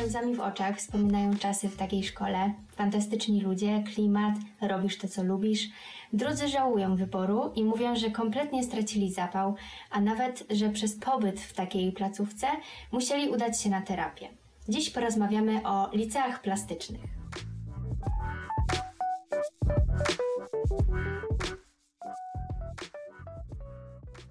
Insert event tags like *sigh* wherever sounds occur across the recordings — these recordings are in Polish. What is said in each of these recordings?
Ze łzami w oczach wspominają czasy w takiej szkole. Fantastyczni ludzie, klimat, robisz to, co lubisz. Drudzy żałują wyboru i mówią, że kompletnie stracili zapał, a nawet, że przez pobyt w takiej placówce musieli udać się na terapię. Dziś porozmawiamy o liceach plastycznych.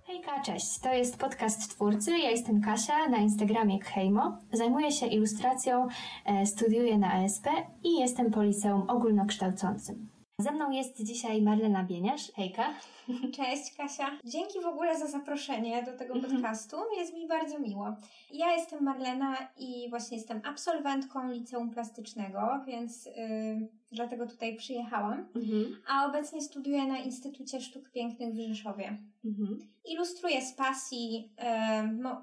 Hejka, cześć. To jest podcast twórcy. Ja jestem Kasia, na Instagramie Khejmo. Zajmuję się ilustracją, e, studiuję na ASP i jestem po liceum ogólnokształcącym. Ze mną jest dzisiaj Marlena Bieniasz. Hejka. *laughs* Cześć Kasia. Dzięki w ogóle za zaproszenie do tego podcastu. Jest mi bardzo miło. Ja jestem Marlena i właśnie jestem absolwentką liceum plastycznego, więc yy, dlatego tutaj przyjechałam. Mhm. A obecnie studiuję na Instytucie Sztuk Pięknych w Rzeszowie. Mhm. Ilustruję z pasji,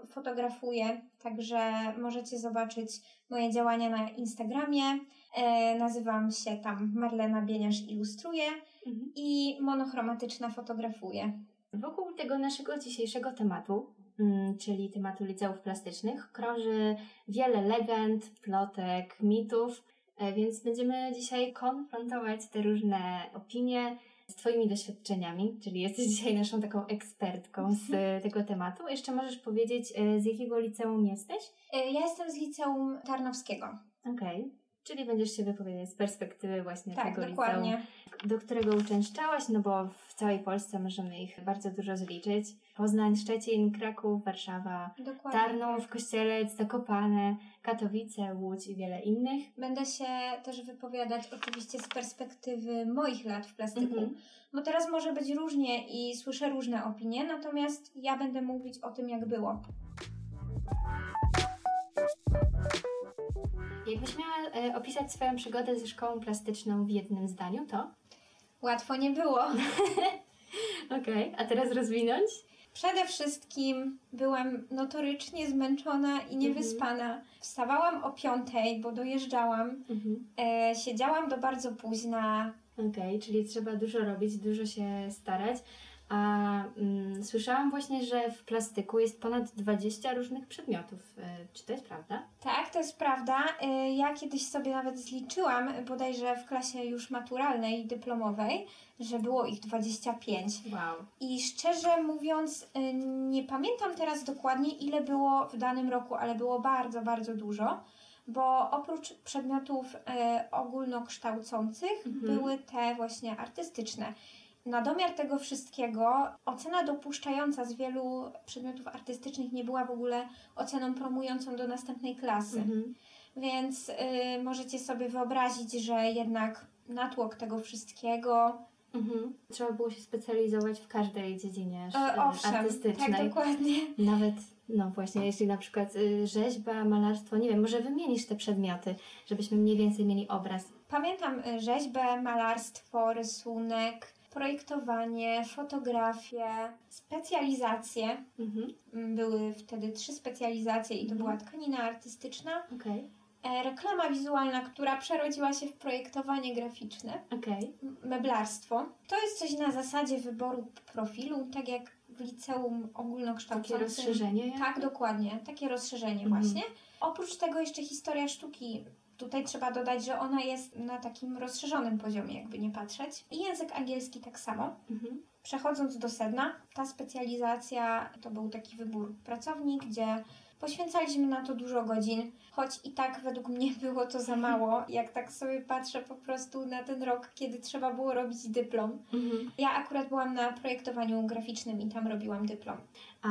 yy, fotografuję, także możecie zobaczyć moje działania na Instagramie. Yy, nazywam się tam Marlena Bieniasz Ilustruje Mhm. i monochromatyczna fotografuje. Wokół tego naszego dzisiejszego tematu, mm, czyli tematu liceów plastycznych, krąży wiele legend, plotek, mitów, e, więc będziemy dzisiaj konfrontować te różne opinie z Twoimi doświadczeniami, czyli jesteś dzisiaj naszą taką ekspertką z e, *laughs* tego tematu. Jeszcze możesz powiedzieć, e, z jakiego liceum jesteś? Ja jestem z liceum Tarnowskiego. Okej. Czyli będziesz się wypowiadać z perspektywy właśnie Tak, tego dokładnie. liceum, do którego uczęszczałaś, no bo w całej Polsce możemy ich bardzo dużo zliczyć. Poznań, Szczecin, Kraków, Warszawa, Dokładnie. Tarnów, Kościelec, Zakopane, Katowice, Łódź i wiele innych. Będę się też wypowiadać oczywiście z perspektywy moich lat w plastyku, Mhm. bo teraz może być różnie i słyszę różne opinie, natomiast ja będę mówić o tym, jak było. Jakbyś miała e, opisać swoją przygodę ze szkołą plastyczną w jednym zdaniu, to? Łatwo nie było. *laughs* Okej, a teraz rozwinąć? Przede wszystkim byłem notorycznie zmęczona i niewyspana. Wstawałam o piątej, bo dojeżdżałam. Mhm. E, siedziałam do bardzo późna. Okej, czyli trzeba dużo robić, dużo się starać. A mm, słyszałam właśnie, że w plastyku jest ponad 20 różnych przedmiotów. E, czy to jest prawda? Tak, to jest prawda. E, ja kiedyś sobie nawet zliczyłam, bodajże w klasie już maturalnej, dyplomowej, że było ich 25. Wow. I szczerze mówiąc, y, nie pamiętam teraz dokładnie, ile było w danym roku, ale było bardzo, bardzo dużo, bo oprócz przedmiotów y, ogólnokształcących Mhm. były te właśnie artystyczne. Na domiar tego wszystkiego ocena dopuszczająca z wielu przedmiotów artystycznych nie była w ogóle oceną promującą do następnej klasy. Mhm. Więc y, możecie sobie wyobrazić, że jednak natłok tego wszystkiego Mhm. Trzeba było się specjalizować w każdej dziedzinie E, e, owszem, artystycznej. tak dokładnie. Nawet, no właśnie, jeśli na przykład y, rzeźba, malarstwo, nie wiem, może wymienisz te przedmioty, żebyśmy mniej więcej mieli obraz. Pamiętam y, rzeźbę, malarstwo, rysunek, projektowanie, fotografię, specjalizacje. Mhm. Mm, Były wtedy trzy specjalizacje i to Mhm. była tkanina artystyczna, Okej, e, reklama wizualna, która przerodziła się w projektowanie graficzne, m- meblarstwo. To jest coś na zasadzie wyboru profilu, tak jak w liceum Takie ogólnokształcącym. rozszerzenie. jakby? Tak, dokładnie. Takie rozszerzenie Mhm. właśnie. Oprócz tego jeszcze historia sztuki. Tutaj trzeba dodać, że ona jest na takim rozszerzonym poziomie, jakby nie patrzeć. I język angielski tak samo. Mhm. Przechodząc do sedna, ta specjalizacja to był taki wybór pracowni, gdzie poświęcaliśmy na to dużo godzin, choć i tak według mnie *laughs* było to za mało, jak tak sobie patrzę po prostu na ten rok, kiedy trzeba było robić dyplom. Mhm. Ja akurat byłam na projektowaniu graficznym i tam robiłam dyplom. A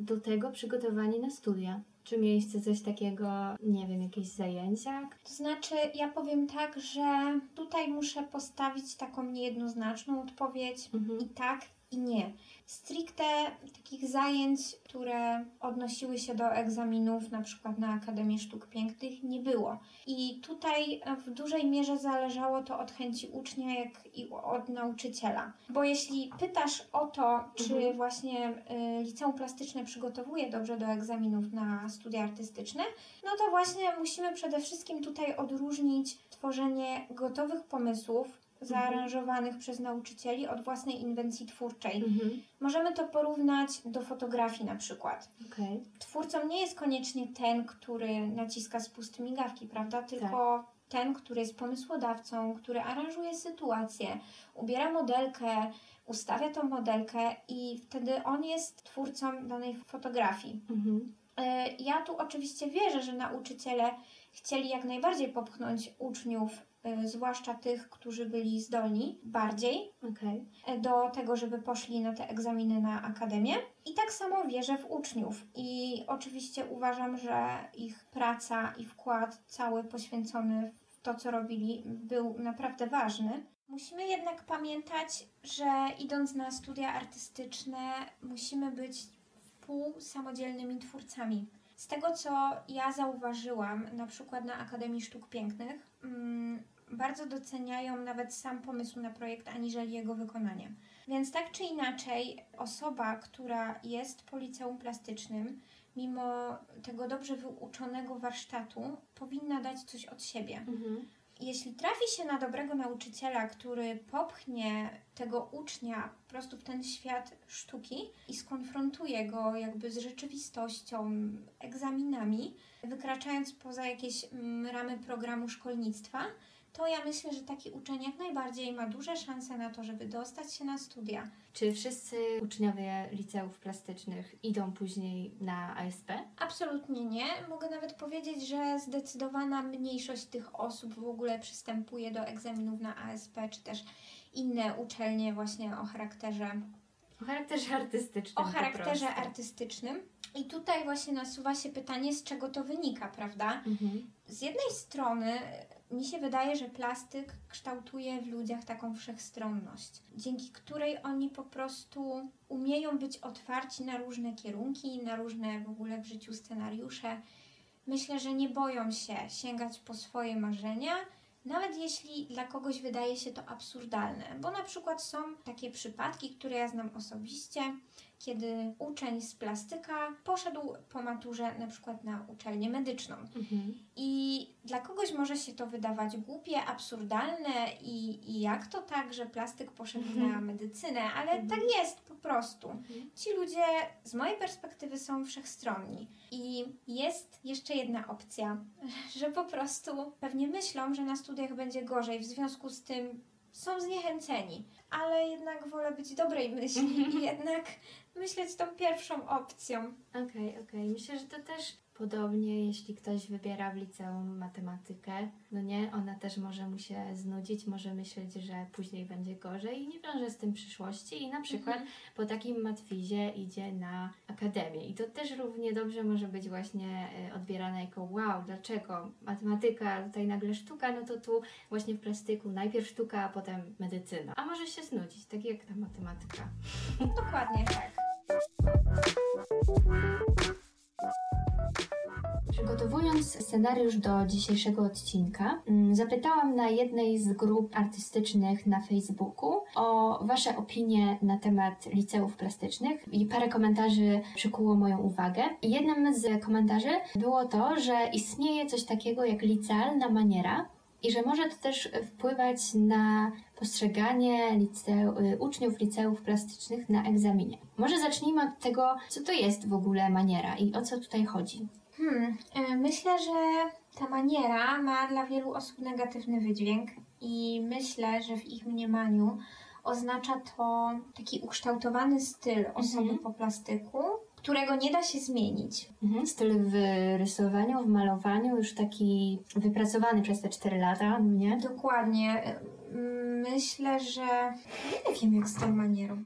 do tego przygotowanie na studia. Czy mieliście coś takiego, nie wiem, jakieś zajęcia? To znaczy, ja powiem tak, że tutaj muszę postawić taką niejednoznaczną odpowiedź Mhm. i tak, i nie. Stricte takich zajęć, które odnosiły się do egzaminów, na przykład na Akademii Sztuk Pięknych, nie było. I tutaj w dużej mierze zależało to od chęci ucznia, jak i od nauczyciela. Bo jeśli pytasz o to, czy Mhm. właśnie y, liceum plastyczne przygotowuje dobrze do egzaminów na studia artystyczne, no to właśnie musimy przede wszystkim tutaj odróżnić stworzenie gotowych pomysłów zaaranżowanych przez nauczycieli od własnej inwencji twórczej. Mhm. Możemy to porównać do fotografii na przykład. Okej. Twórcą nie jest koniecznie ten, który naciska spust migawki, prawda? Tylko ten, który jest pomysłodawcą, który aranżuje sytuację, ubiera modelkę, ustawia tą modelkę i wtedy on jest twórcą danej fotografii. Mhm. E, Ja tu oczywiście wierzę, że nauczyciele chcieli jak najbardziej popchnąć uczniów, zwłaszcza tych, którzy byli zdolni, bardziej Okej. e, do tego, żeby poszli na te egzaminy na akademię. I tak samo wierzę w uczniów. I oczywiście uważam, że ich praca i wkład cały poświęcony w to, co robili, był naprawdę ważny. Musimy jednak pamiętać, że idąc na studia artystyczne, musimy być współsamodzielnymi twórcami. Z tego, co ja zauważyłam, na przykład na Akademii Sztuk Pięknych, mm, bardzo doceniają nawet sam pomysł na projekt, aniżeli jego wykonanie. Więc tak czy inaczej, osoba, która jest po liceum plastycznym, mimo tego dobrze wyuczonego warsztatu, powinna dać coś od siebie. Mhm. Jeśli trafi się na dobrego nauczyciela, który popchnie tego ucznia po prostu w ten świat sztuki i skonfrontuje go jakby z rzeczywistością, egzaminami, wykraczając poza jakieś ramy programu szkolnictwa, to ja myślę, że taki uczeń jak najbardziej ma duże szanse na to, żeby dostać się na studia. Czy wszyscy uczniowie liceów plastycznych idą później na ASP? Absolutnie nie. Mogę nawet powiedzieć, że zdecydowana mniejszość tych osób w ogóle przystępuje do egzaminów na ASP, czy też inne uczelnie właśnie o charakterze, O charakterze artystycznym. o charakterze artystycznym. I tutaj właśnie nasuwa się pytanie, z czego to wynika, prawda? Mhm. Z jednej strony mi się wydaje, że plastyk kształtuje w ludziach taką wszechstronność, dzięki której oni po prostu umieją być otwarci na różne kierunki, na różne w ogóle w życiu scenariusze. Myślę, że nie boją się sięgać po swoje marzenia, nawet jeśli dla kogoś wydaje się to absurdalne, bo na przykład są takie przypadki, które ja znam osobiście, kiedy uczeń z plastyka poszedł po maturze na przykład na uczelnię medyczną. Mhm. I dla kogoś może się to wydawać głupie, absurdalne i, i jak to tak, że plastyk poszedł Mhm. na medycynę, ale Mhm. tak jest po prostu. Mhm. Ci ludzie z mojej perspektywy są wszechstronni. I jest jeszcze jedna opcja, *laughs* że po prostu pewnie myślą, że na studiach będzie gorzej, w związku z tym są zniechęceni. Ale jednak wolę być dobrej myśli i *laughs* jednak myśleć tą pierwszą opcją. Okej, okej. Myślę, że to też podobnie, jeśli ktoś wybiera w liceum matematykę, no nie, ona też może mu się znudzić, może myśleć, że później będzie gorzej i nie wiąże z tym przyszłości i na przykład Mhm. po takim matwizie idzie na akademię i to też równie dobrze może być właśnie e, odbierane jako wow, dlaczego matematyka, tutaj nagle sztuka, no to tu właśnie w plastyku najpierw sztuka, a potem medycyna. A może się znudzić, tak jak ta matematyka. Dokładnie tak. Przygotowując scenariusz do dzisiejszego odcinka, mm, zapytałam na jednej z grup artystycznych na Facebooku o Wasze opinie na temat liceów plastycznych i parę komentarzy przykuło moją uwagę. Jednym z komentarzy było to, że istnieje coś takiego jak licealna maniera i że może to też wpływać na postrzeganie liceu, y, uczniów liceów plastycznych na egzaminie. Może zacznijmy od tego, co to jest w ogóle maniera i o co tutaj chodzi. Hmm, e, myślę, że ta maniera ma dla wielu osób negatywny wydźwięk i myślę, że w ich mniemaniu oznacza to taki ukształtowany styl osoby Mhm. po plastyku, którego nie da się zmienić. Mhm, styl w rysowaniu, w malowaniu, już taki wypracowany przez te 4 lata, nie? Dokładnie. E, Myślę, że nie wiem jak z tą manierą.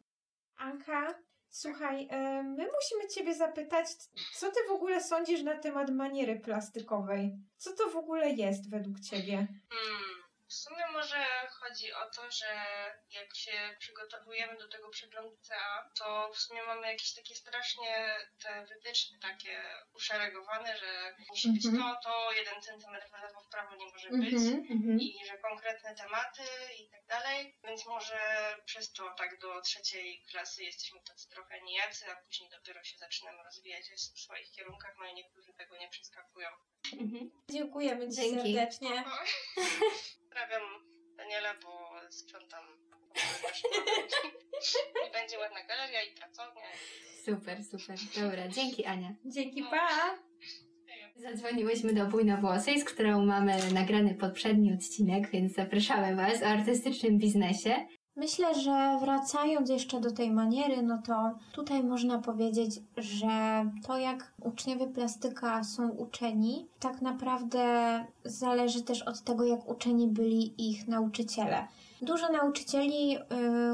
Anka, słuchaj, e, my musimy Ciebie zapytać, co Ty w ogóle sądzisz na temat maniery plastikowej? Co to w ogóle jest według Ciebie? Hmm, w sumie może chodzi o to, że jak się przygotowujemy do tego przeglądu CA, to w sumie mamy jakieś takie strasznie te wytyczne takie uszeregowane, że musi być Mhm. to, to, jeden centymetr w lewo, w prawo nie może być Mhm. Mhm. i że konkretne tematy i tak dalej, więc może przez to tak do trzeciej klasy jesteśmy tacy trochę nijacy, a później dopiero się zaczynamy rozwijać w swoich kierunkach, no i niektórzy tego nie przeskakują. Mhm. Dziękujemy Ci Dzięki. serdecznie. *laughs* Pozdrawiam Daniela, bo sprzątam *laughs* i będzie ładna galeria i pracownia. Super, super. Dobra, dzięki Ania. Dzięki, pa! Zadzwoniłyśmy do Bujnowłosej, z którą mamy nagrany poprzedni odcinek, więc zapraszamy Was o artystycznym biznesie. Myślę, że wracając jeszcze do tej maniery, no to tutaj można powiedzieć, że to jak uczniowie plastyka są uczeni, tak naprawdę zależy też od tego, jak uczeni byli ich nauczyciele. Dużo nauczycieli, y,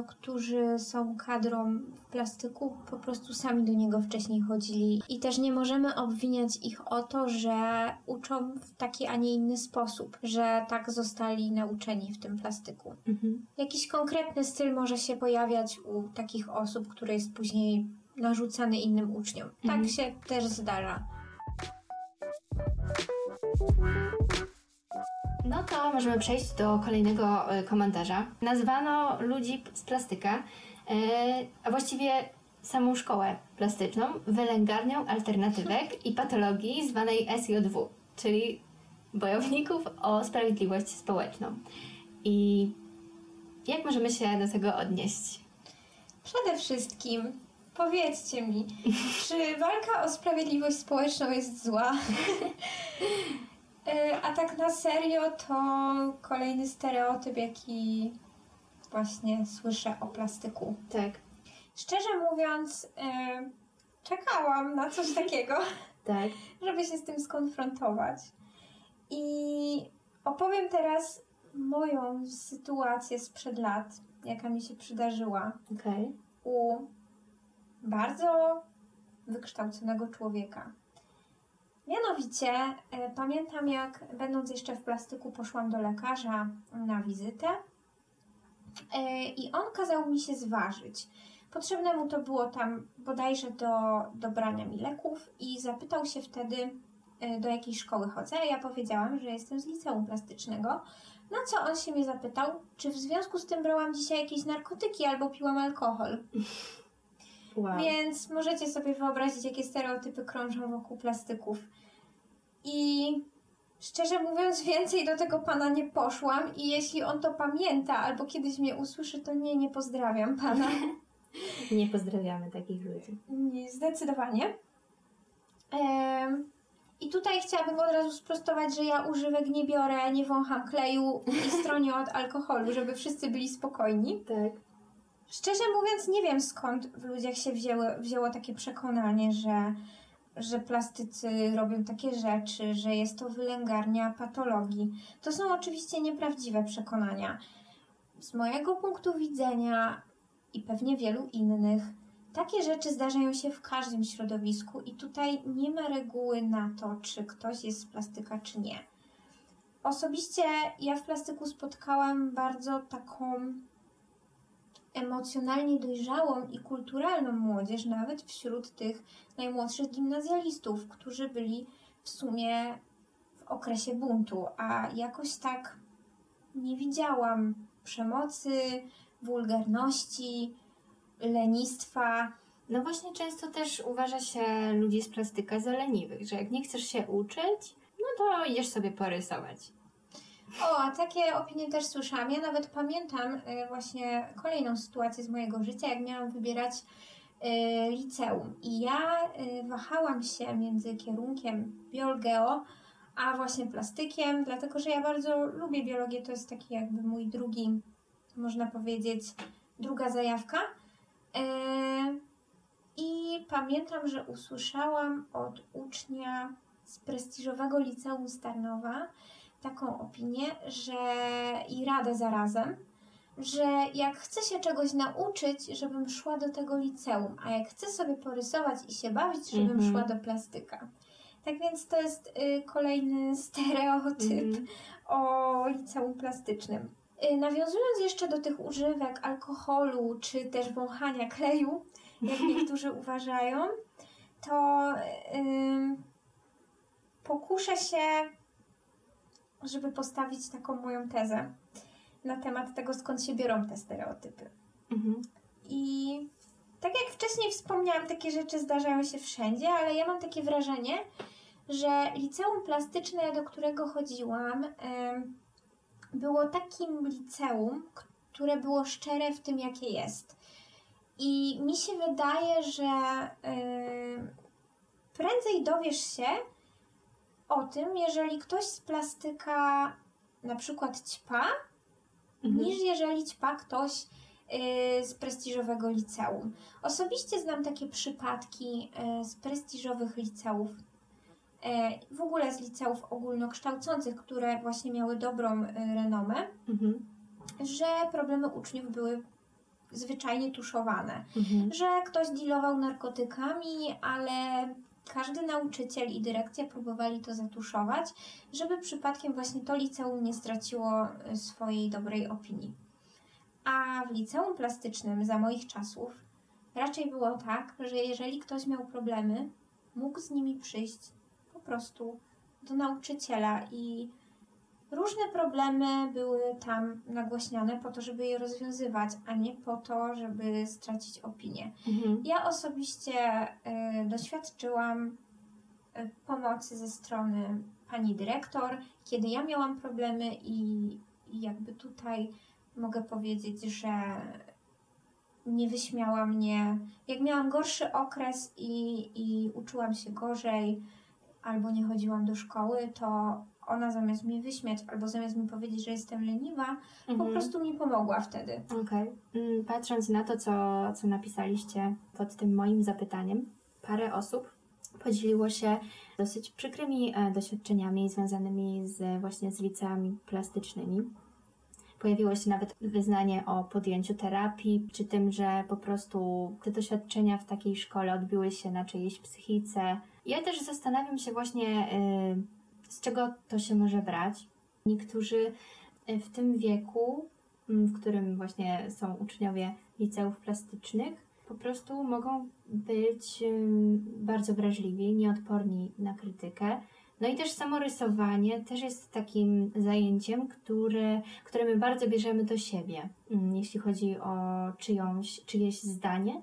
którzy są kadrą w plastyku, po prostu sami do niego wcześniej chodzili i też nie możemy obwiniać ich o to, że uczą w taki, a nie inny sposób, że tak zostali nauczeni w tym plastyku. Mhm. Jakiś konkretny styl może się pojawiać u takich osób, który jest później narzucany innym uczniom. Tak Mhm. się też zdarza. No to możemy przejść do kolejnego e, komentarza. Nazwano ludzi z plastyka, e, a właściwie samą szkołę plastyczną, wylęgarnią alternatywek i patologii zwanej SJW, czyli bojowników o sprawiedliwość społeczną. I jak możemy się do tego odnieść? Przede wszystkim powiedzcie mi, *laughs* czy walka o sprawiedliwość społeczną jest zła? *laughs* E, A tak na serio to kolejny stereotyp, jaki właśnie słyszę o plastyku. Tak, Szczerze mówiąc, e, czekałam na coś takiego. *laughs* tak. żeby się z tym skonfrontować. I opowiem teraz moją sytuację sprzed lat, jaka mi się przydarzyła Okej. u bardzo wykształconego człowieka. Mianowicie e, pamiętam, jak będąc jeszcze w plastyku, poszłam do lekarza na wizytę e, i on kazał mi się zważyć. Potrzebne mu to było tam bodajże do dobrania mi leków i zapytał się wtedy, e, do jakiej szkoły chodzę. Ja powiedziałam, że jestem z liceum plastycznego. Na co on się mnie zapytał, czy w związku z tym brałam dzisiaj jakieś narkotyki albo piłam alkohol. Wow. Więc możecie sobie wyobrazić, jakie stereotypy krążą wokół plastyków. I szczerze mówiąc, *laughs* więcej do tego pana nie poszłam i jeśli on to pamięta albo kiedyś mnie usłyszy, to nie, nie pozdrawiam pana. *laughs* Nie pozdrawiamy takich ludzi. Nie, Zdecydowanie. Em, I tutaj chciałabym od razu sprostować, że ja używek nie biorę, nie wącham kleju i stronię od alkoholu, żeby wszyscy byli spokojni. Tak. Szczerze mówiąc, nie wiem skąd w ludziach się wzięło, wzięło takie przekonanie, że, że plastycy robią takie rzeczy, że jest to wylęgarnia patologii. To są oczywiście nieprawdziwe przekonania. Z mojego punktu widzenia i pewnie wielu innych, takie rzeczy zdarzają się w każdym środowisku i tutaj nie ma reguły na to, czy ktoś jest z plastyka, czy nie. Osobiście ja w plastyku spotkałam bardzo taką emocjonalnie dojrzałą i kulturalną młodzież, nawet wśród tych najmłodszych gimnazjalistów, którzy byli w sumie w okresie buntu, a jakoś tak nie widziałam przemocy, wulgarności, lenistwa. No właśnie często też uważa się ludzi z plastyka za leniwych, że jak nie chcesz się uczyć, no to idziesz sobie porysować. O, a takie opinie też słyszałam. Ja nawet pamiętam y, właśnie kolejną sytuację z mojego życia, jak miałam wybierać y, liceum. I ja y, wahałam się między kierunkiem biolgeo, a właśnie plastykiem, dlatego że ja bardzo lubię biologię. To jest taki jakby mój drugi, można powiedzieć, druga zajawka. I pamiętam, że usłyszałam od ucznia z prestiżowego liceum Starnowa, taką opinię, że i radę zarazem, że jak chcę się czegoś nauczyć, żebym szła do tego liceum, a jak chcę sobie porysować i się bawić, żebym Mhm. szła do plastyka. Tak więc to jest y, kolejny stereotyp Mhm. o liceum plastycznym. Y, Nawiązując jeszcze do tych używek alkoholu czy też wąchania kleju, jak *laughs* niektórzy uważają, to ym, pokuszę się, żeby postawić taką moją tezę na temat tego, skąd się biorą te stereotypy. Mhm. I tak jak wcześniej wspomniałam, takie rzeczy zdarzają się wszędzie, ale ja mam takie wrażenie, że liceum plastyczne, do którego chodziłam, było takim liceum, które było szczere w tym, jakie jest. I mi się wydaje, że prędzej dowiesz się o tym, jeżeli ktoś z plastyka na przykład ćpa, Mhm. niż jeżeli ćpa ktoś y, z prestiżowego liceum. Osobiście znam takie przypadki y, z prestiżowych liceów, y, w ogóle z liceów ogólnokształcących, które właśnie miały dobrą renomę, Mhm. że problemy uczniów były zwyczajnie tuszowane. Mhm. Że ktoś dealował narkotykami, ale każdy nauczyciel i dyrekcja próbowali to zatuszować, żeby przypadkiem właśnie to liceum nie straciło y, swojej dobrej opinii. A w liceum plastycznym za moich czasów raczej było tak, że jeżeli ktoś miał problemy, mógł z nimi przyjść po prostu do nauczyciela i różne problemy były tam nagłaśniane po to, żeby je rozwiązywać, a nie po to, żeby stracić opinię. Mhm. Ja osobiście y, doświadczyłam y, pomocy ze strony pani dyrektor, kiedy ja miałam problemy i, i jakby tutaj mogę powiedzieć, że nie wyśmiała mnie. Jak miałam gorszy okres i, i uczyłam się gorzej, albo nie chodziłam do szkoły, to ona zamiast mnie wyśmiać, albo zamiast mi powiedzieć, że jestem leniwa, po Mhm. prostu mi pomogła wtedy. Okej. Mm, Patrząc na to, co, co napisaliście pod tym moim zapytaniem, parę osób podzieliło się dosyć przykrymi e, doświadczeniami związanymi z właśnie z liceami plastycznymi. Pojawiło się nawet wyznanie o podjęciu terapii, czy tym, że po prostu te doświadczenia w takiej szkole odbiły się na czyjejś psychice. Ja też zastanawiam się właśnie, y, z czego to się może brać. Niektórzy y, w tym wieku m, w którym właśnie są uczniowie liceów plastycznych, po prostu mogą być bardzo wrażliwi, nieodporni na krytykę. No i też samo rysowanie też jest takim zajęciem, które, które my bardzo bierzemy do siebie, ym, jeśli chodzi o czyjąś, czyjeś zdanie,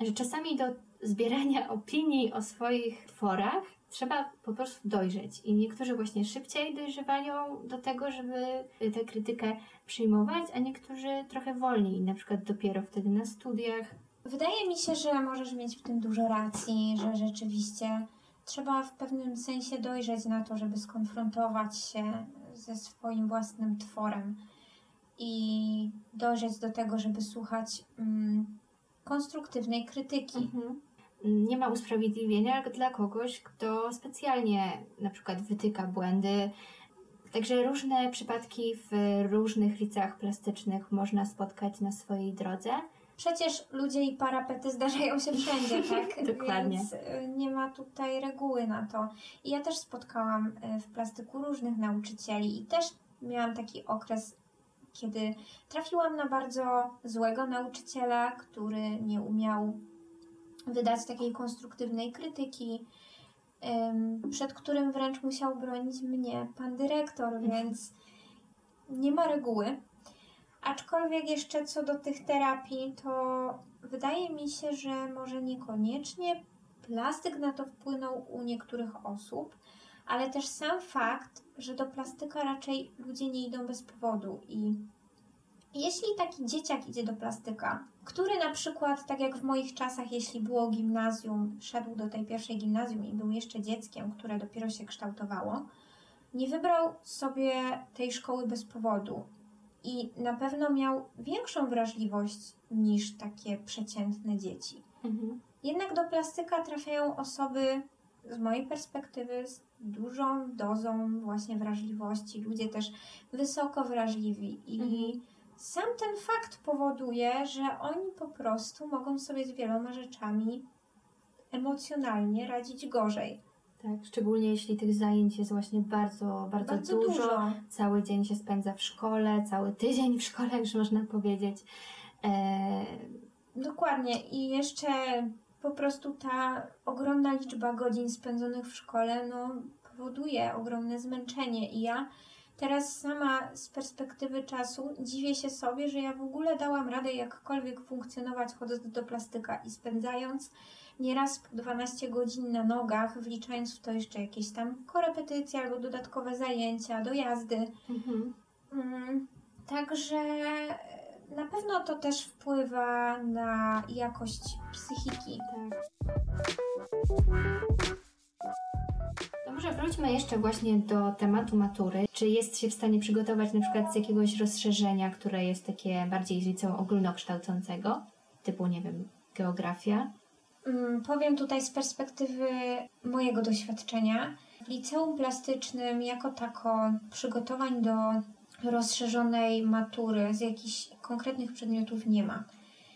że czasami do zbierania *laughs* opinii o swoich tworach trzeba po prostu dojrzeć. I niektórzy właśnie szybciej dojrzewają do tego, żeby tę krytykę przyjmować, a niektórzy trochę wolniej, na przykład dopiero wtedy na studiach. Wydaje mi się, że możesz mieć w tym dużo racji, że rzeczywiście trzeba w pewnym sensie dojrzeć na to, żeby skonfrontować się ze swoim własnym tworem i dojrzeć do tego, żeby słuchać mm, konstruktywnej krytyki. Nie ma usprawiedliwienia dla kogoś, kto specjalnie na przykład wytyka błędy. Także różne przypadki w różnych liceach plastycznych można spotkać na swojej drodze. Przecież ludzie i parapety zdarzają się wszędzie, *laughs* tak? Dokładnie. Więc y, nie ma tutaj reguły na to. I ja też spotkałam y, w plastyku różnych nauczycieli i też miałam taki okres, kiedy trafiłam na bardzo złego nauczyciela, który nie umiał wydać takiej konstruktywnej krytyki, przed którym wręcz musiał bronić mnie pan dyrektor, więc nie ma reguły. Aczkolwiek jeszcze co do tych terapii, to wydaje mi się, że może niekoniecznie plastyk na to wpłynął u niektórych osób, ale też sam fakt, że do plastyka raczej ludzie nie idą bez powodu i jeśli taki dzieciak idzie do plastyka, który na przykład, tak jak w moich czasach, jeśli było gimnazjum, szedł do tej pierwszej gimnazjum i był jeszcze dzieckiem, które dopiero się kształtowało, nie wybrał sobie tej szkoły bez powodu i na pewno miał większą wrażliwość niż takie przeciętne dzieci. Jednak do plastyka trafiają osoby z mojej perspektywy z dużą dozą właśnie wrażliwości, ludzie też wysoko wrażliwi i Mhm. Sam ten fakt powoduje, że oni po prostu mogą sobie z wieloma rzeczami emocjonalnie radzić gorzej. Tak, szczególnie jeśli tych zajęć jest właśnie bardzo, bardzo, Bardzo dużo. dużo. Cały dzień się spędza w szkole, cały tydzień w szkole, już można powiedzieć. E, Dokładnie. I jeszcze po prostu ta ogromna liczba godzin spędzonych w szkole no, powoduje ogromne zmęczenie. I ja teraz sama z perspektywy czasu dziwię się sobie, że ja w ogóle dałam radę jakkolwiek funkcjonować chodząc do plastyka i spędzając nieraz po 12 godzin na nogach, wliczając w to jeszcze jakieś tam korepetycje albo dodatkowe zajęcia, dojazdy. mhm. Mm, Także na pewno to też wpływa na jakość psychiki. Tak. Może wróćmy jeszcze właśnie do tematu matury. Czy jest się w stanie przygotować na przykład z jakiegoś rozszerzenia, które jest takie bardziej z liceum ogólnokształcącego, typu, nie wiem, geografia? Mm, Powiem tutaj z perspektywy mojego doświadczenia. W liceum plastycznym jako tako przygotowań do rozszerzonej matury z jakichś konkretnych przedmiotów nie ma.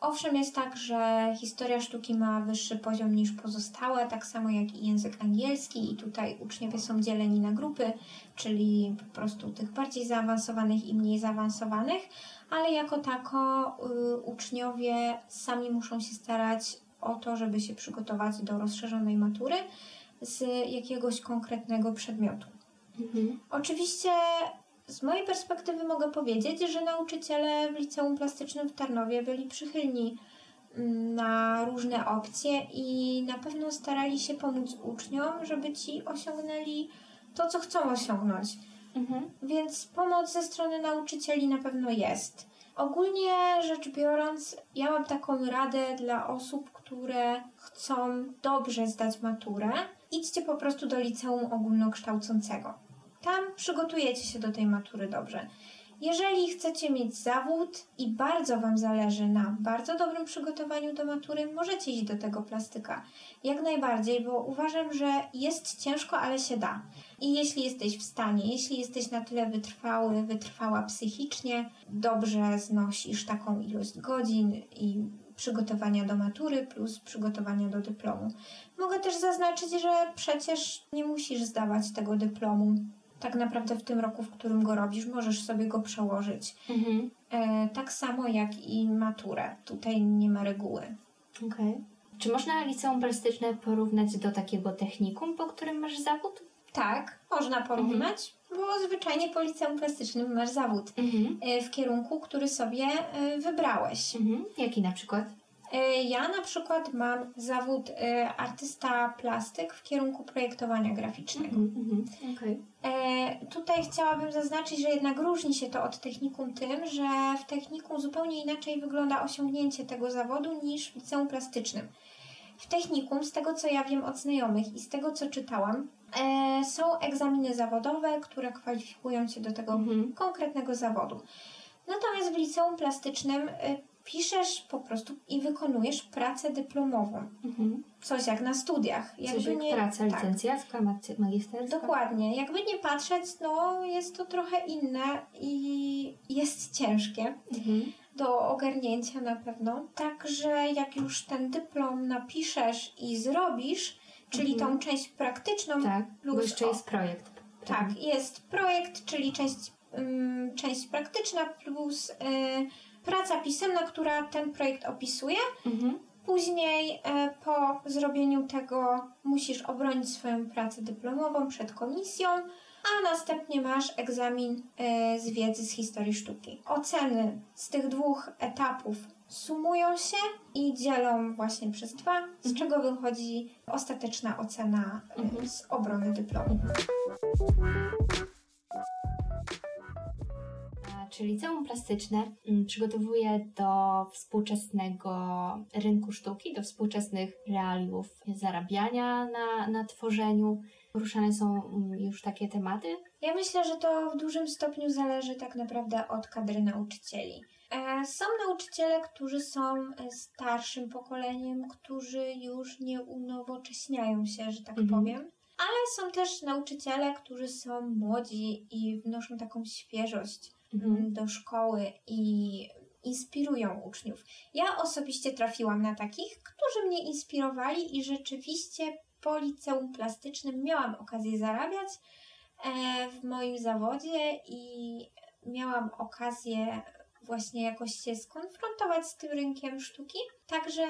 Owszem, jest tak, że historia sztuki ma wyższy poziom niż pozostałe, tak samo jak i język angielski, i tutaj uczniowie są dzieleni na grupy, czyli po prostu tych bardziej zaawansowanych i mniej zaawansowanych, ale jako tako y, uczniowie sami muszą się starać o to, żeby się przygotować do rozszerzonej matury z jakiegoś konkretnego przedmiotu. Mhm. Oczywiście z mojej perspektywy mogę powiedzieć, że nauczyciele w liceum plastycznym w Tarnowie byli przychylni mm, na różne opcje i na pewno starali się pomóc uczniom, żeby ci osiągnęli to, co chcą osiągnąć. Mhm. Więc pomoc ze strony nauczycieli na pewno jest. Ogólnie rzecz biorąc, ja mam taką radę dla osób, które chcą dobrze zdać maturę. Idźcie po prostu do liceum ogólnokształcącego. Tam przygotujecie się do tej matury dobrze. Jeżeli chcecie mieć zawód i bardzo Wam zależy na bardzo dobrym przygotowaniu do matury, możecie iść do tego plastyka. Jak najbardziej, bo uważam, że jest ciężko, ale się da. I jeśli jesteś w stanie, jeśli jesteś na tyle wytrwały, wytrwała psychicznie, dobrze znosisz taką ilość godzin i przygotowania do matury plus przygotowania do dyplomu. Mogę też zaznaczyć, że przecież nie musisz zdawać tego dyplomu. Tak naprawdę w tym roku, w którym go robisz, możesz sobie go przełożyć. Mhm. E, tak samo jak i maturę. Tutaj nie ma reguły. Okej. Czy można liceum plastyczne porównać do takiego technikum, po którym masz zawód? Tak, można porównać, bo zwyczajnie po liceum plastycznym masz zawód Mhm. e, w kierunku, który sobie e, wybrałeś. Mhm. Jaki na przykład? E, Ja na przykład mam zawód e, artysta plastyk w kierunku projektowania graficznego. Mhm. Mhm. Okej. E, tutaj chciałabym zaznaczyć, że jednak różni się to od technikum tym, że w technikum zupełnie inaczej wygląda osiągnięcie tego zawodu niż w liceum plastycznym. W technikum, z tego co ja wiem od znajomych i z tego co czytałam, są egzaminy zawodowe, które kwalifikują cię do tego Mhm. konkretnego zawodu. Natomiast w liceum plastycznym e, piszesz po prostu i wykonujesz pracę dyplomową. Mhm. Coś jak na studiach. Coś jak praca tak. licencjacka, magisterska? Dokładnie. Jakby nie patrzeć, no jest to trochę inne i jest ciężkie Mhm. do ogarnięcia na pewno. Także jak już ten dyplom napiszesz i zrobisz, czyli Mhm. tą część praktyczną, Tak, bo plus jeszcze o- jest projekt. tak, jest projekt, czyli część, ym, część praktyczna plus y, praca pisemna, która ten projekt opisuje. Mhm. Później e, po zrobieniu tego musisz obronić swoją pracę dyplomową przed komisją, a następnie masz egzamin e, z wiedzy z historii sztuki. Oceny z tych dwóch etapów sumują się i dzielą właśnie przez dwa, z czego wychodzi ostateczna ocena e, Mhm. z obrony dyplomu. Czy liceum plastyczne mm, przygotowuje do współczesnego rynku sztuki, do współczesnych realiów zarabiania na, na tworzeniu? Poruszane są mm, już takie tematy? Ja myślę, że to w dużym stopniu zależy tak naprawdę od kadry nauczycieli. E, Są nauczyciele, którzy są e, starszym pokoleniem, którzy już nie unowocześniają się, że tak Mhm. powiem. Ale są też nauczyciele, którzy są młodzi i wnoszą taką świeżość mm, do szkoły i inspirują uczniów. Ja osobiście trafiłam na takich, którzy mnie inspirowali i rzeczywiście po liceum plastycznym miałam okazję zarabiać e, w moim zawodzie i miałam okazję właśnie jakoś się skonfrontować z tym rynkiem sztuki. Także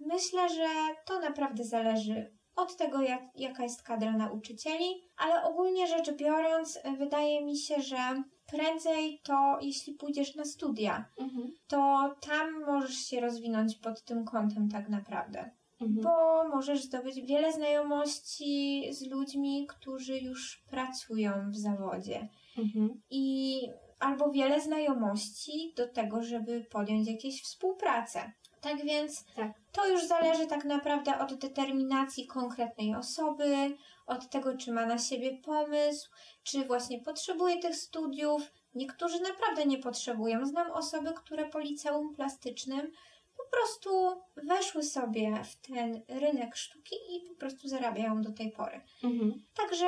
myślę, że to naprawdę zależy od tego, jak, jaka jest kadra nauczycieli, ale ogólnie rzecz biorąc, wydaje mi się, że prędzej to, jeśli pójdziesz na studia, Mhm. to tam możesz się rozwinąć pod tym kątem tak naprawdę. Mhm. Bo możesz zdobyć wiele znajomości z ludźmi, którzy już pracują w zawodzie. Mhm. I albo wiele znajomości do tego, żeby podjąć jakieś współpracę. Tak więc Tak. to już zależy tak naprawdę od determinacji konkretnej osoby, od tego, czy ma na siebie pomysł, czy właśnie potrzebuje tych studiów. Niektórzy naprawdę nie potrzebują. Znam osoby, które po liceum plastycznym po prostu weszły sobie w ten rynek sztuki i po prostu zarabiają do tej pory. Mhm. Także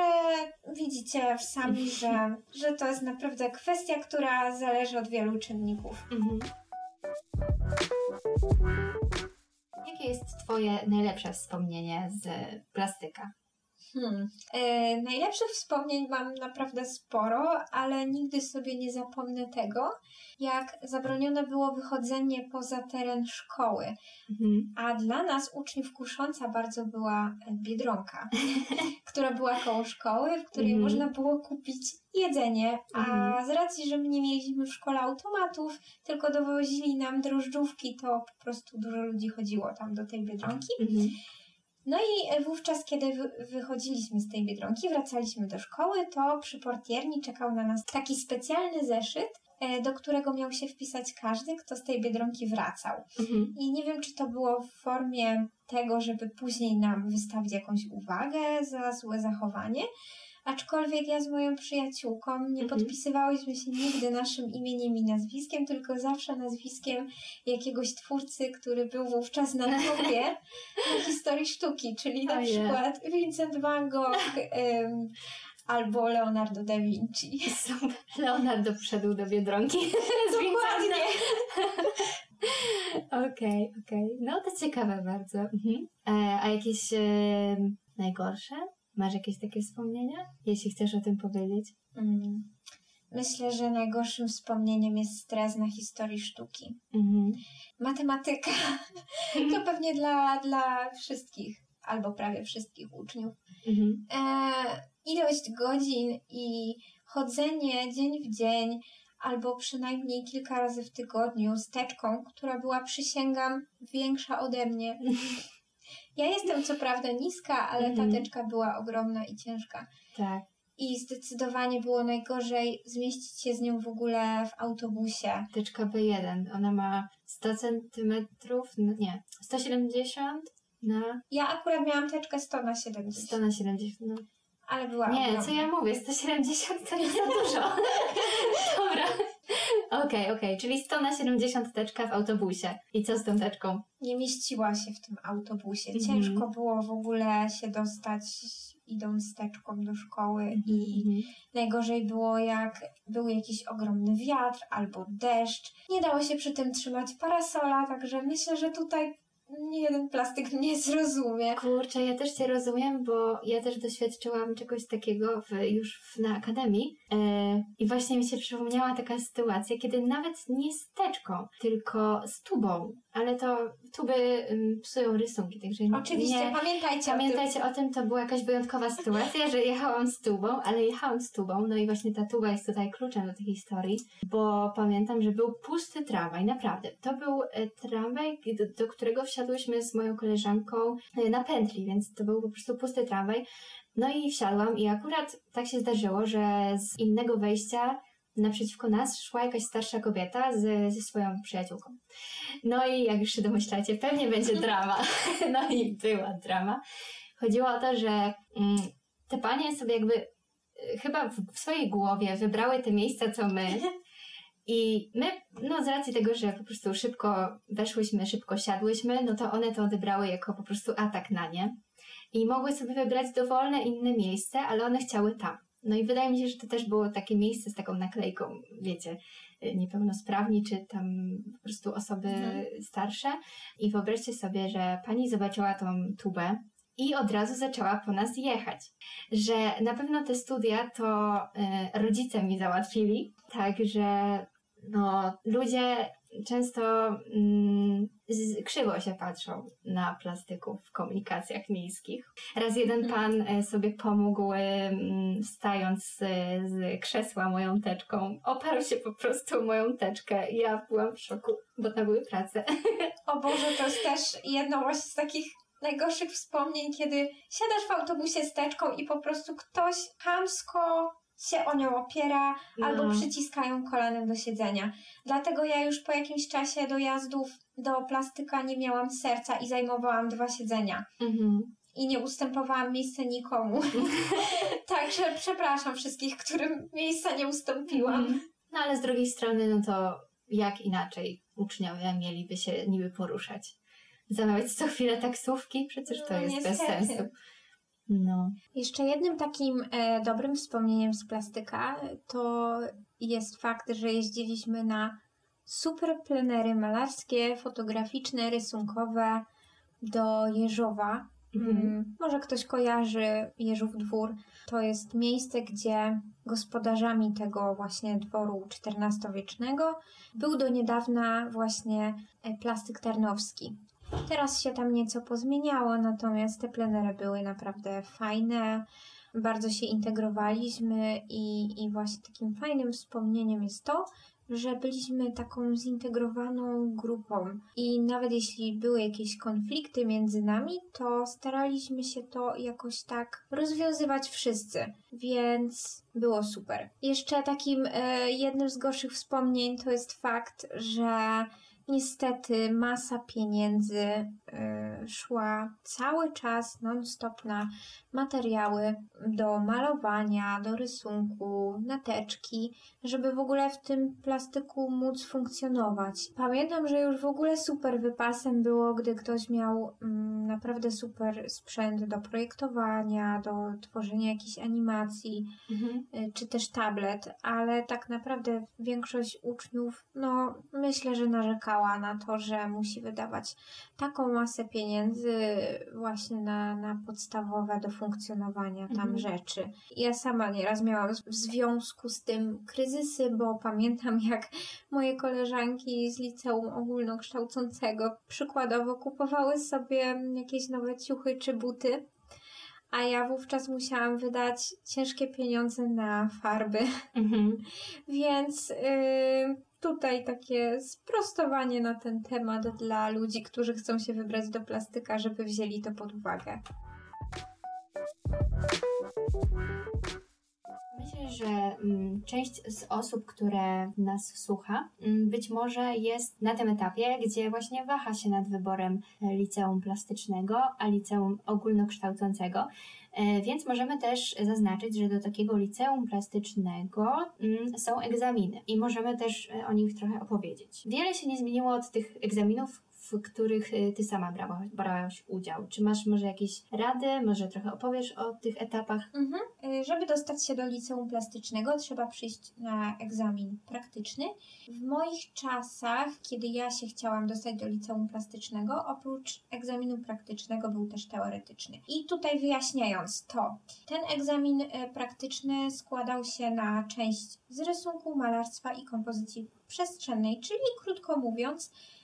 widzicie sami, *laughs* że, że to jest naprawdę kwestia, która zależy od wielu czynników. Mhm. Jakie jest Twoje najlepsze wspomnienie z plastyka? Hmm. E, najlepszych wspomnień mam naprawdę sporo, ale nigdy sobie nie zapomnę tego, jak zabronione było wychodzenie poza teren szkoły. Mhm. A dla nas, uczniów Kusząca, bardzo była Biedronka, *laughs* która była koło szkoły, w której Mhm. można było kupić jedzenie. A Mhm. z racji, że my nie mieliśmy w szkole automatów, tylko dowozili nam drożdżówki, to po prostu dużo ludzi chodziło tam do tej Biedronki. No i e, wówczas, kiedy wy- wychodziliśmy z tej Biedronki, wracaliśmy do szkoły, to przy portierni czekał na nas taki specjalny zeszyt, e, do którego miał się wpisać każdy, kto z tej Biedronki wracał. Mhm. I nie wiem, czy to było w formie tego, żeby później nam wystawić jakąś uwagę za złe zachowanie, aczkolwiek ja z moją przyjaciółką nie Mhm. podpisywałyśmy się nigdy naszym imieniem i nazwiskiem, tylko zawsze nazwiskiem jakiegoś twórcy, który był wówczas na topie *laughs* historii sztuki, czyli na Ojej. przykład Vincent van Gogh em, albo Leonardo da Vinci. Super. *laughs* Leonardo wszedł do Biedronki. *laughs* z Dokładnie. Okej, okej. No to ciekawe bardzo. Mhm. E, a jakieś e, najgorsze? Masz jakieś takie wspomnienia? Jeśli chcesz o tym powiedzieć. Mm. Myślę, że najgorszym wspomnieniem jest stres na historii sztuki. Mhm. Matematyka *laughs* to pewnie dla, dla wszystkich, albo prawie wszystkich uczniów. Mhm. E, ilość godzin i chodzenie dzień w dzień, albo przynajmniej kilka razy w tygodniu z teczką, która była, przysięgam, większa ode mnie. *laughs* Ja jestem co prawda niska, ale Mhm. ta teczka była ogromna i ciężka. Tak. I zdecydowanie było najgorzej zmieścić się z nią w ogóle w autobusie. Tyczka B1. Ona ma 100 centymetrów, no nie, 170 na Ja akurat miałam teczkę 100 na 70, 100 na 70. No. ale była Nie, ogromna. co ja mówię? 170 to jest za *laughs* dużo. Dobra. Okej, okej, czyli 100 na 70 teczka w autobusie. I co z tą teczką? Nie mieściła się w tym autobusie. Mhm. Ciężko było w ogóle się dostać idąc teczką do szkoły i Mhm. najgorzej było jak był jakiś ogromny wiatr albo deszcz. Nie dało się przy tym trzymać parasola, także myślę, że tutaj nie jeden plastyk mnie *laughs* zrozumie. Kurczę, ja też Cię rozumiem, bo ja też doświadczyłam czegoś takiego w, już w, na akademii e, i właśnie mi się przypomniała taka sytuacja, kiedy nawet nie z teczką, tylko z tubą, ale to tuby psują rysunki, także nie- Oczywiście, nie, pamiętajcie o tym. Pamiętajcie o tym, to była jakaś wyjątkowa sytuacja, że jechałam z tubą, ale jechałam z tubą, no i właśnie ta tuba jest tutaj kluczem do tej historii, bo pamiętam, że był pusty tramwaj, naprawdę. To był e, tramwaj, do, do którego wsiadłyśmy z moją koleżanką e, na pętli, więc to był po prostu pusty tramwaj. No i wsiadłam i akurat tak się zdarzyło, że z innego wejścia naprzeciwko nas szła jakaś starsza kobieta z, ze swoją przyjaciółką. No i jak już się domyślacie, pewnie będzie drama. *laughs* No i była drama. Chodziło o to, że mm, te panie sobie jakby y, chyba w, w swojej głowie wybrały te miejsca, co my. I my, no z racji tego, że po prostu szybko weszłyśmy, szybko siadłyśmy, no to one to odebrały jako po prostu atak na nie. I mogły sobie wybrać dowolne inne miejsce, ale one chciały tam. No i wydaje mi się, że to też było takie miejsce z taką naklejką, wiecie, y, niepełnosprawni, czy tam po prostu osoby Mhm. starsze. I wyobraźcie sobie, że pani zobaczyła tą tubę i od razu zaczęła po nas jechać. Że na pewno te studia to e, rodzice mi załatwili, także no, ludzie często mm, z, krzywo się patrzą na plastyków w komunikacjach miejskich. Raz jeden pan e, sobie pomógł, e, stając z, z krzesła moją teczką. Oparł się po prostu moją teczkę ja byłam w szoku, bo to były prace. *laughs* O Boże, to jest też jedno właśnie z takich najgorszych wspomnień, kiedy siadasz w autobusie z teczką i po prostu ktoś hamsko się o nią opiera no. albo przyciskają kolanem do siedzenia. Dlatego ja już po jakimś czasie dojazdów do plastyka nie miałam serca i zajmowałam dwa siedzenia. Mhm. I nie ustępowałam miejsca nikomu. *laughs* Także przepraszam wszystkich, którym miejsca nie ustąpiłam. Mhm. No ale z drugiej strony, no to jak inaczej uczniowie mieliby się niby poruszać? Zamawiać co chwilę taksówki? Przecież to no, jest niestety. bez sensu. No. Jeszcze jednym takim e, dobrym wspomnieniem z plastyka to jest fakt, że jeździliśmy na super plenery malarskie, fotograficzne, rysunkowe do Jeżowa. Mhm. Mm, może ktoś kojarzy Jeżów Dwór. To jest miejsce, gdzie gospodarzami tego właśnie dworu XIV-wiecznego był do niedawna właśnie e, plastyk Tarnowski. Teraz się tam nieco pozmieniało, natomiast te plenery były naprawdę fajne. Bardzo się integrowaliśmy i, i właśnie takim fajnym wspomnieniem jest to, że byliśmy taką zintegrowaną grupą i nawet jeśli były jakieś konflikty między nami, to staraliśmy się to jakoś tak rozwiązywać wszyscy, więc było super. Jeszcze takim e, jednym z gorszych wspomnień to jest fakt, że Niestety masa pieniędzy szła cały czas non-stop na materiały do malowania, do rysunku, na teczki, żeby w ogóle w tym plastyku móc funkcjonować. Pamiętam, że już w ogóle super wypasem było, gdy ktoś miał mm, naprawdę super sprzęt do projektowania, do tworzenia jakichś animacji, mhm. y, czy też tablet, ale tak naprawdę większość uczniów, no myślę, że narzekała na to, że musi wydawać taką masę pieniędzy właśnie na, na podstawowe do funkcjonowania tam mhm. rzeczy. Ja sama nieraz miałam w związku z tym kryzysy, bo pamiętam *laughs* jak moje koleżanki z liceum ogólnokształcącego przykładowo kupowały sobie jakieś nowe ciuchy czy buty a ja wówczas musiałam wydać ciężkie pieniądze na farby. Mhm. *laughs* Więc yy, tutaj takie sprostowanie na ten temat dla ludzi, którzy chcą się wybrać do plastyka, żeby wzięli to pod uwagę. Myślę, że mm, część z osób, które nas słucha, mm, być może jest na tym etapie, gdzie właśnie waha się nad wyborem e, liceum plastycznego, a liceum ogólnokształcącego. E, więc możemy też zaznaczyć, że do takiego liceum plastycznego mm, są egzaminy i możemy też e, o nich trochę opowiedzieć. Wiele się nie zmieniło od tych egzaminów, w których y, ty sama brałaś, brałaś udział. Czy masz może jakieś rady, może trochę opowiesz o tych etapach? Mhm. Y, żeby dostać się do liceum plastycznego, trzeba przyjść na egzamin praktyczny. W moich czasach, kiedy ja się chciałam dostać do liceum plastycznego, oprócz egzaminu praktycznego był też teoretyczny. I tutaj wyjaśniając to, ten egzamin y, praktyczny składał się na część z rysunku, malarstwa i kompozycji przestrzennej, czyli krótko mówiąc, e,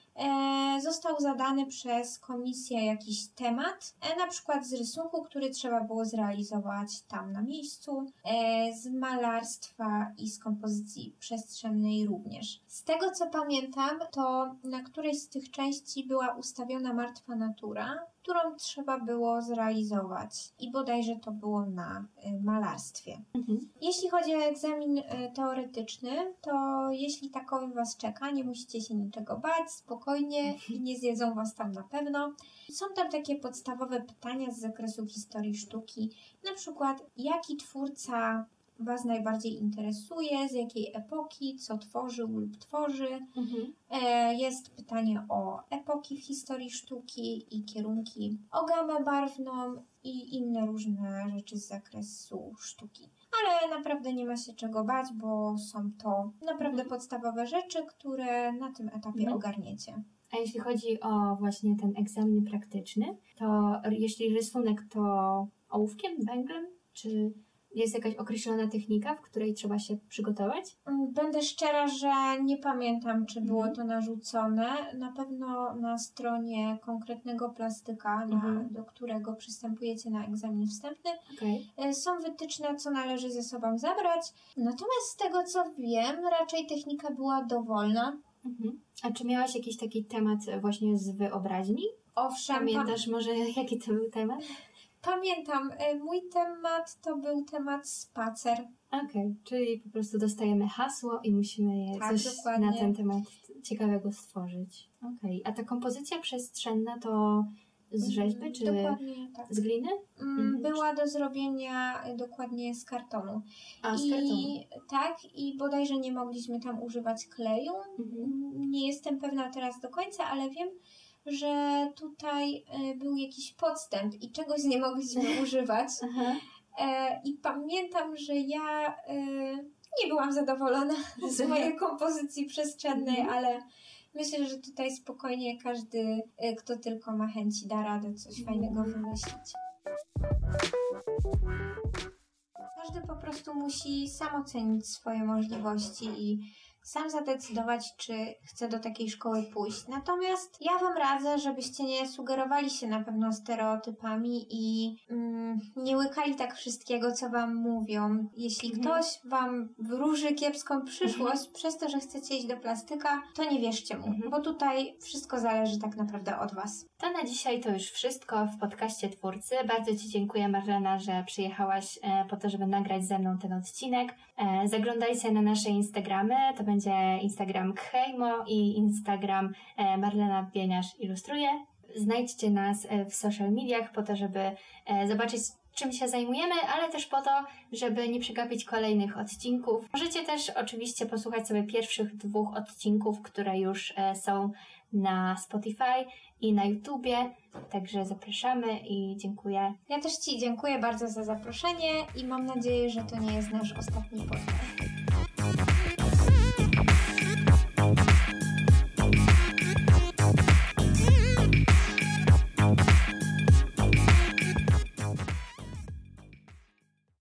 został zadany przez komisję jakiś temat, e, na przykład z rysunku, który trzeba było zrealizować tam na miejscu, e, z malarstwa i z kompozycji przestrzennej również. Z tego co pamiętam, to na którejś z tych części była ustawiona martwa natura, którą trzeba było zrealizować i bodajże to było na y, malarstwie. Mhm. Jeśli chodzi o egzamin y, teoretyczny, to jeśli takowy Was czeka, nie musicie się niczego bać, spokojnie i nie zjedzą Was tam na pewno. Są tam takie podstawowe pytania z zakresu historii sztuki, na przykład jaki twórca Was najbardziej interesuje, z jakiej epoki, co tworzył lub tworzy. Mhm. E, jest pytanie o epoki w historii sztuki i kierunki, o gamę barwną i inne różne rzeczy z zakresu sztuki. Ale naprawdę nie ma się czego bać, bo są to naprawdę mhm. podstawowe rzeczy, które na tym etapie mhm. ogarniecie. A jeśli chodzi o właśnie ten egzamin praktyczny, to jeśli rysunek to ołówkiem, węglem, czy jest jakaś określona technika, w której trzeba się przygotować? Mm, Będę szczera, że nie pamiętam, czy było Mhm. to narzucone. Na pewno na stronie konkretnego plastyka, na, Mhm. do którego przystępujecie na egzamin wstępny, e, są wytyczne, co należy ze sobą zabrać. Natomiast z tego, co wiem, raczej technika była dowolna. Mhm. A czy miałaś jakiś taki temat właśnie z wyobraźni? Owszem, pa- Pamiętasz może *laughs* jaki to był temat? Pamiętam. e, Mój temat to był temat spacer. Okej, czyli po prostu dostajemy hasło i musimy Tak, coś dokładnie. na ten temat ciekawego stworzyć. Okej, a ta kompozycja przestrzenna to z rzeźby czy Dokładnie tak. z gliny? Mm, Mhm. Była do zrobienia e, dokładnie z kartonu. A, z I kartonu. tak, i bodajże nie mogliśmy tam używać kleju. Mhm. Mm, Nie jestem pewna teraz do końca, ale wiem, że tutaj e, był jakiś podstęp i czegoś nie mogliśmy *laughs* używać. E, I pamiętam, że ja e, nie byłam zadowolona *laughs* z mojej kompozycji przestrzennej, Mhm. ale myślę, że tutaj spokojnie każdy, kto tylko ma chęci, da radę coś fajnego wymyślić. Każdy po prostu musi sam ocenić swoje możliwości i sam zadecydować, czy chce do takiej szkoły pójść. Natomiast ja Wam radzę, żebyście nie sugerowali się na pewno stereotypami i mm, nie łykali tak wszystkiego, co Wam mówią. Jeśli Mhm. ktoś Wam wróży kiepską przyszłość przez to, że chcecie iść do plastyka, to nie wierzcie mu, Mhm. bo tutaj wszystko zależy tak naprawdę od Was. To na dzisiaj to już wszystko w podcaście Twórcy. Bardzo Ci dziękuję Marlena, że przyjechałaś e, po to, żeby nagrać ze mną ten odcinek. E, Zaglądajcie na nasze Instagramy. To będzie Instagram Khejmo i Instagram e, Marlena Bieniasz Ilustruje. Znajdźcie nas e, w social mediach po to, żeby e, zobaczyć czym się zajmujemy, ale też po to, żeby nie przegapić kolejnych odcinków. Możecie też oczywiście posłuchać sobie pierwszych dwóch odcinków, które już są na Spotify i na YouTubie. Także zapraszamy i dziękuję. Ja też Ci dziękuję bardzo za zaproszenie i mam nadzieję, że to nie jest nasz ostatni podcast.